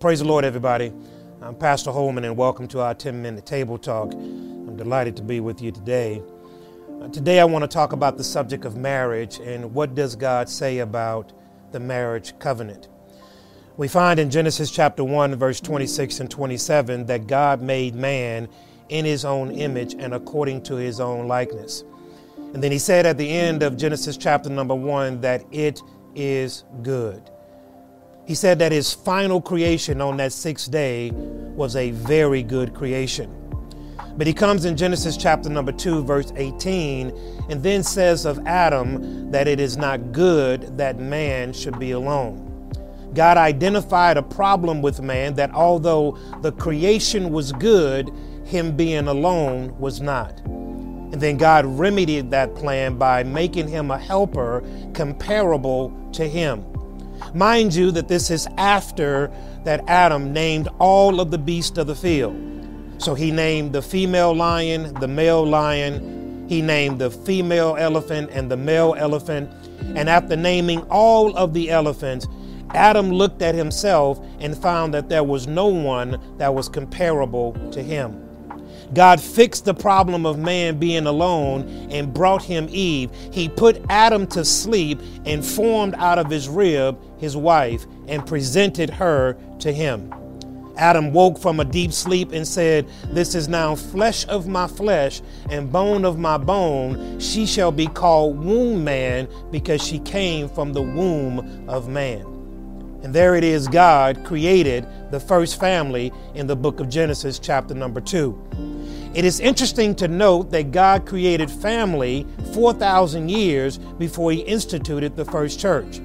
Praise the Lord, everybody. I'm Pastor Holman, and welcome to our 10 minute table talk. I'm delighted to be with you today. Uh, today, I want to talk about the subject of marriage and what does God say about the marriage covenant. We find in Genesis chapter 1, verse 26 and 27, that God made man in his own image and according to his own likeness. And then he said at the end of Genesis chapter number 1 that it is good. He said that his final creation on that sixth day was a very good creation. But he comes in Genesis chapter number 2, verse 18, and then says of Adam that it is not good that man should be alone. God identified a problem with man that although the creation was good, him being alone was not. And then God remedied that plan by making him a helper comparable to him. Mind you, that this is after that Adam named all of the beasts of the field. So he named the female lion, the male lion, he named the female elephant and the male elephant. And after naming all of the elephants, Adam looked at himself and found that there was no one that was comparable to him. God fixed the problem of man being alone and brought him Eve. He put Adam to sleep and formed out of his rib his wife and presented her to him. Adam woke from a deep sleep and said, This is now flesh of my flesh and bone of my bone. She shall be called womb man because she came from the womb of man. And there it is, God created the first family in the book of Genesis, chapter number two. It is interesting to note that God created family 4,000 years before He instituted the first church.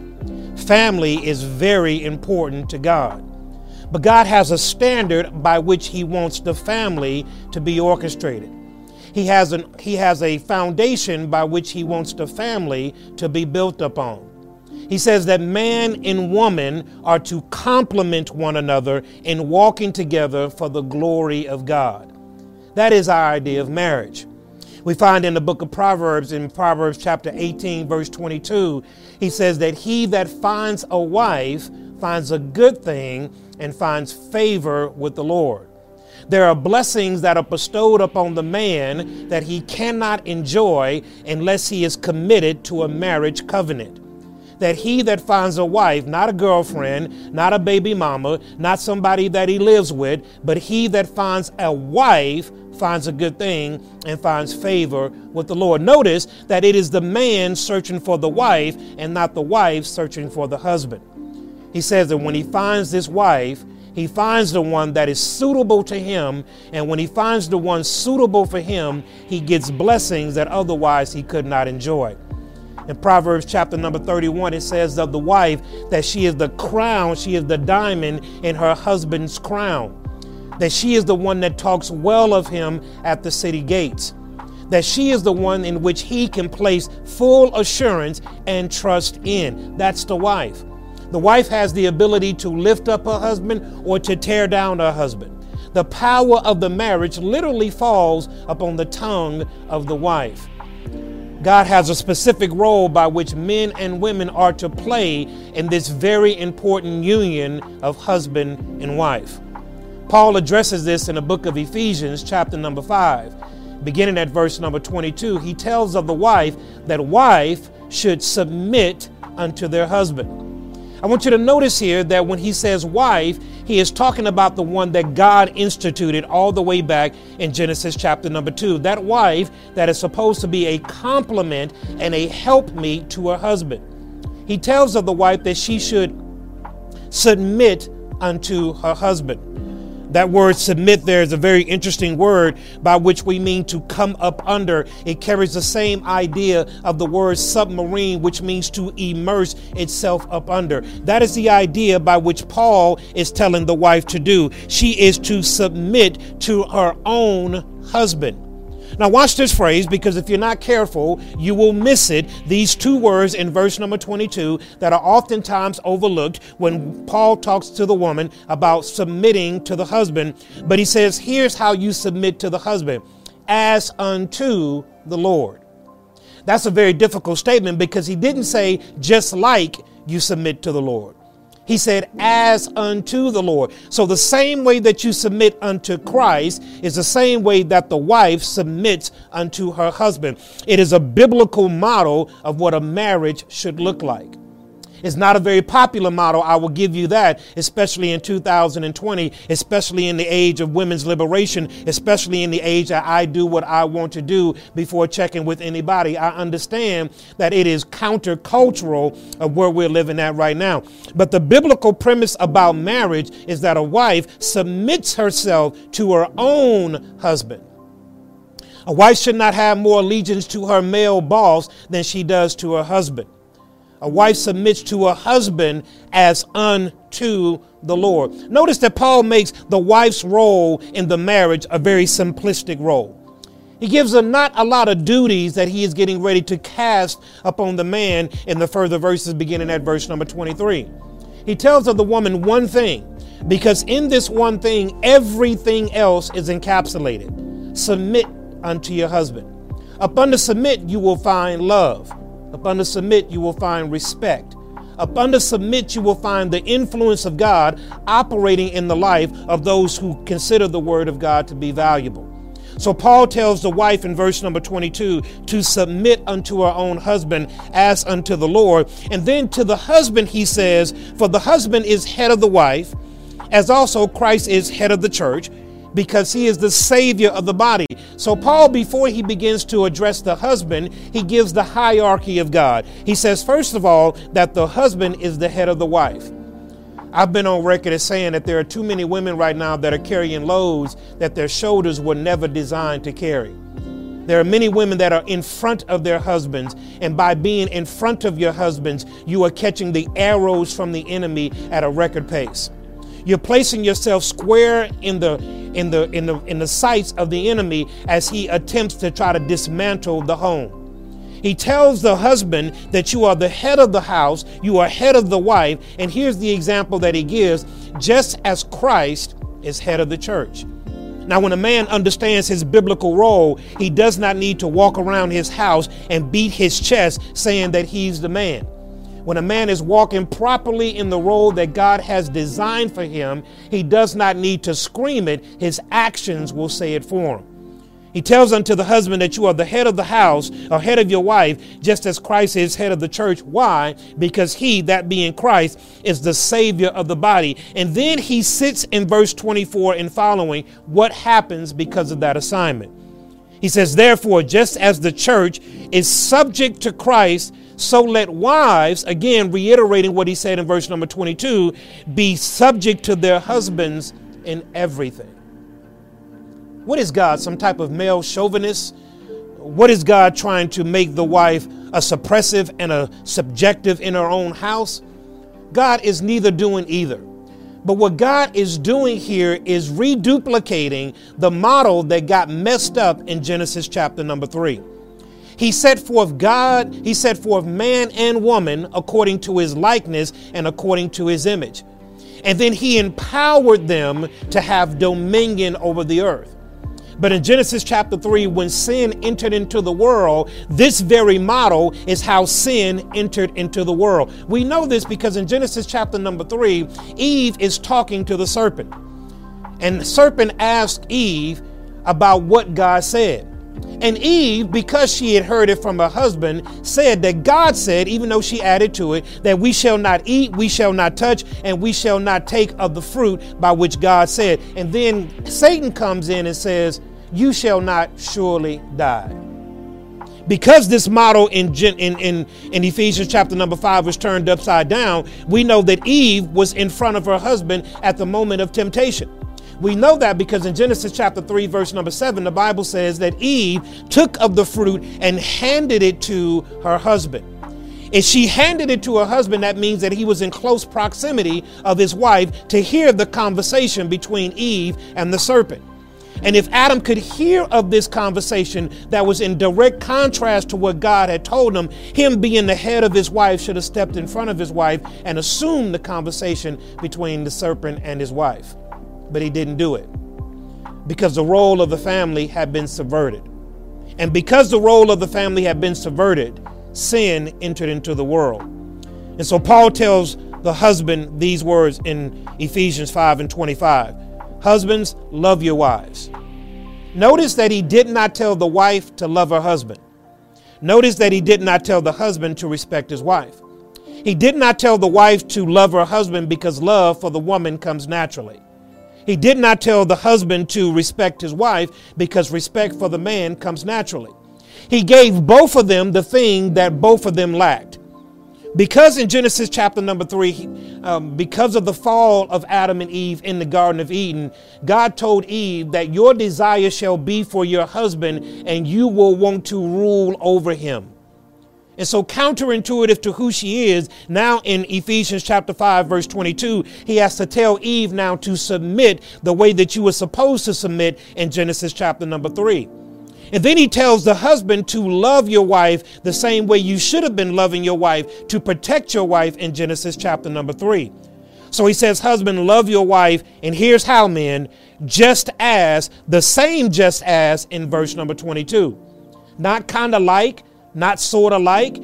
Family is very important to God. But God has a standard by which He wants the family to be orchestrated. He has, an, he has a foundation by which He wants the family to be built upon. He says that man and woman are to complement one another in walking together for the glory of God. That is our idea of marriage. We find in the book of Proverbs, in Proverbs chapter 18, verse 22, he says that he that finds a wife finds a good thing and finds favor with the Lord. There are blessings that are bestowed upon the man that he cannot enjoy unless he is committed to a marriage covenant that he that finds a wife, not a girlfriend, not a baby mama, not somebody that he lives with, but he that finds a wife finds a good thing and finds favor with the Lord. Notice that it is the man searching for the wife and not the wife searching for the husband. He says that when he finds this wife, he finds the one that is suitable to him. And when he finds the one suitable for him, he gets blessings that otherwise he could not enjoy. In Proverbs chapter number 31, it says of the wife that she is the crown, she is the diamond in her husband's crown that she is the one that talks well of him at the city gates, that she is the one in which he can place full assurance and trust in. That's the wife. The wife has the ability to lift up her husband or to tear down her husband. The power of the marriage literally falls upon the tongue of the wife. God has a specific role by which men and women are to play in this very important union of husband and wife. Paul addresses this in the book of Ephesians, chapter number 5. Beginning at verse number 22, he tells of the wife that wife should submit unto their husband. I want you to notice here that when he says wife, he is talking about the one that God instituted all the way back in Genesis chapter number 2. That wife that is supposed to be a complement and a helpmeet to her husband. He tells of the wife that she should submit unto her husband. That word submit there is a very interesting word by which we mean to come up under. It carries the same idea of the word submarine, which means to immerse itself up under. That is the idea by which Paul is telling the wife to do. She is to submit to her own husband. Now, watch this phrase because if you're not careful, you will miss it. These two words in verse number 22 that are oftentimes overlooked when Paul talks to the woman about submitting to the husband. But he says, Here's how you submit to the husband as unto the Lord. That's a very difficult statement because he didn't say, just like you submit to the Lord. He said, as unto the Lord. So the same way that you submit unto Christ is the same way that the wife submits unto her husband. It is a biblical model of what a marriage should look like. It's not a very popular model, I will give you that, especially in 2020, especially in the age of women's liberation, especially in the age that I do what I want to do before checking with anybody. I understand that it is countercultural of where we're living at right now. But the biblical premise about marriage is that a wife submits herself to her own husband. A wife should not have more allegiance to her male boss than she does to her husband. A wife submits to her husband as unto the Lord. Notice that Paul makes the wife's role in the marriage a very simplistic role. He gives her not a lot of duties that he is getting ready to cast upon the man in the further verses beginning at verse number 23. He tells of the woman one thing, because in this one thing, everything else is encapsulated. Submit unto your husband. Upon the submit, you will find love. Up under submit, you will find respect. Up under submit, you will find the influence of God operating in the life of those who consider the word of God to be valuable. So Paul tells the wife in verse number 22 to submit unto her own husband as unto the Lord. And then to the husband, he says, For the husband is head of the wife, as also Christ is head of the church because he is the savior of the body. So, Paul, before he begins to address the husband, he gives the hierarchy of God. He says, first of all, that the husband is the head of the wife. I've been on record as saying that there are too many women right now that are carrying loads that their shoulders were never designed to carry. There are many women that are in front of their husbands, and by being in front of your husbands, you are catching the arrows from the enemy at a record pace. You're placing yourself square in the in the in the in the sights of the enemy as he attempts to try to dismantle the home. He tells the husband that you are the head of the house, you are head of the wife, and here's the example that he gives just as Christ is head of the church. Now, when a man understands his biblical role, he does not need to walk around his house and beat his chest saying that he's the man. When a man is walking properly in the role that God has designed for him, he does not need to scream it, his actions will say it for him. He tells unto the husband that you are the head of the house, or head of your wife, just as Christ is head of the church. Why? Because he, that being Christ, is the Savior of the body. And then he sits in verse 24 and following what happens because of that assignment. He says, Therefore, just as the church is subject to Christ, so let wives, again reiterating what he said in verse number 22, be subject to their husbands in everything. What is God? Some type of male chauvinist? What is God trying to make the wife a suppressive and a subjective in her own house? God is neither doing either. But what God is doing here is reduplicating the model that got messed up in Genesis chapter number 3. He set forth God, he set forth man and woman according to his likeness and according to his image. And then he empowered them to have dominion over the earth. But in Genesis chapter 3, when sin entered into the world, this very model is how sin entered into the world. We know this because in Genesis chapter number 3, Eve is talking to the serpent. And the serpent asked Eve about what God said. And Eve, because she had heard it from her husband, said that God said, even though she added to it, that we shall not eat, we shall not touch, and we shall not take of the fruit by which God said. And then Satan comes in and says, You shall not surely die. Because this model in, in, in, in Ephesians chapter number 5 was turned upside down, we know that Eve was in front of her husband at the moment of temptation. We know that because in Genesis chapter 3, verse number 7, the Bible says that Eve took of the fruit and handed it to her husband. If she handed it to her husband, that means that he was in close proximity of his wife to hear the conversation between Eve and the serpent. And if Adam could hear of this conversation that was in direct contrast to what God had told him, him being the head of his wife should have stepped in front of his wife and assumed the conversation between the serpent and his wife but he didn't do it because the role of the family had been subverted. And because the role of the family had been subverted, sin entered into the world. And so Paul tells the husband these words in Ephesians 5 and 25 Husbands, love your wives. Notice that he did not tell the wife to love her husband. Notice that he did not tell the husband to respect his wife. He did not tell the wife to love her husband because love for the woman comes naturally. He did not tell the husband to respect his wife because respect for the man comes naturally. He gave both of them the thing that both of them lacked. Because in Genesis chapter number three, um, because of the fall of Adam and Eve in the Garden of Eden, God told Eve that your desire shall be for your husband and you will want to rule over him. And so, counterintuitive to who she is, now in Ephesians chapter 5, verse 22, he has to tell Eve now to submit the way that you were supposed to submit in Genesis chapter number 3. And then he tells the husband to love your wife the same way you should have been loving your wife to protect your wife in Genesis chapter number three. So he says, Husband, love your wife. And here's how, men, just as, the same just as in verse number 22. Not kind of like, not sort of like,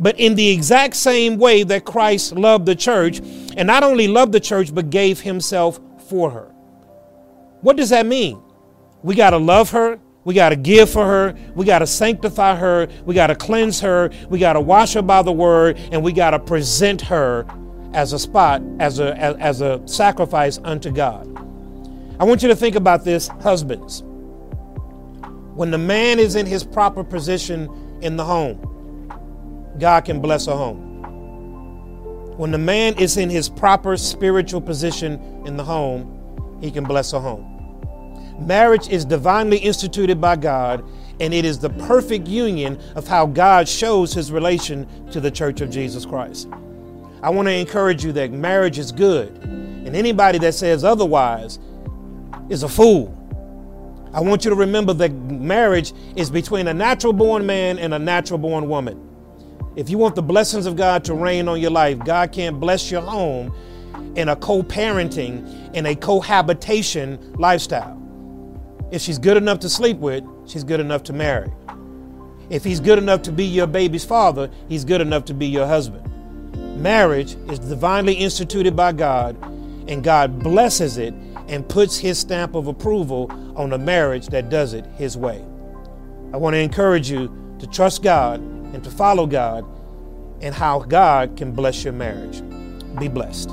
but in the exact same way that Christ loved the church, and not only loved the church, but gave himself for her. What does that mean? We got to love her we got to give for her. We got to sanctify her. We got to cleanse her. We got to wash her by the word. And we got to present her as a spot, as a, as, as a sacrifice unto God. I want you to think about this, husbands. When the man is in his proper position in the home, God can bless a home. When the man is in his proper spiritual position in the home, he can bless a home. Marriage is divinely instituted by God, and it is the perfect union of how God shows his relation to the church of Jesus Christ. I want to encourage you that marriage is good, and anybody that says otherwise is a fool. I want you to remember that marriage is between a natural born man and a natural born woman. If you want the blessings of God to reign on your life, God can't bless your home in a co parenting, in a cohabitation lifestyle. If she's good enough to sleep with, she's good enough to marry. If he's good enough to be your baby's father, he's good enough to be your husband. Marriage is divinely instituted by God, and God blesses it and puts his stamp of approval on a marriage that does it his way. I want to encourage you to trust God and to follow God and how God can bless your marriage. Be blessed.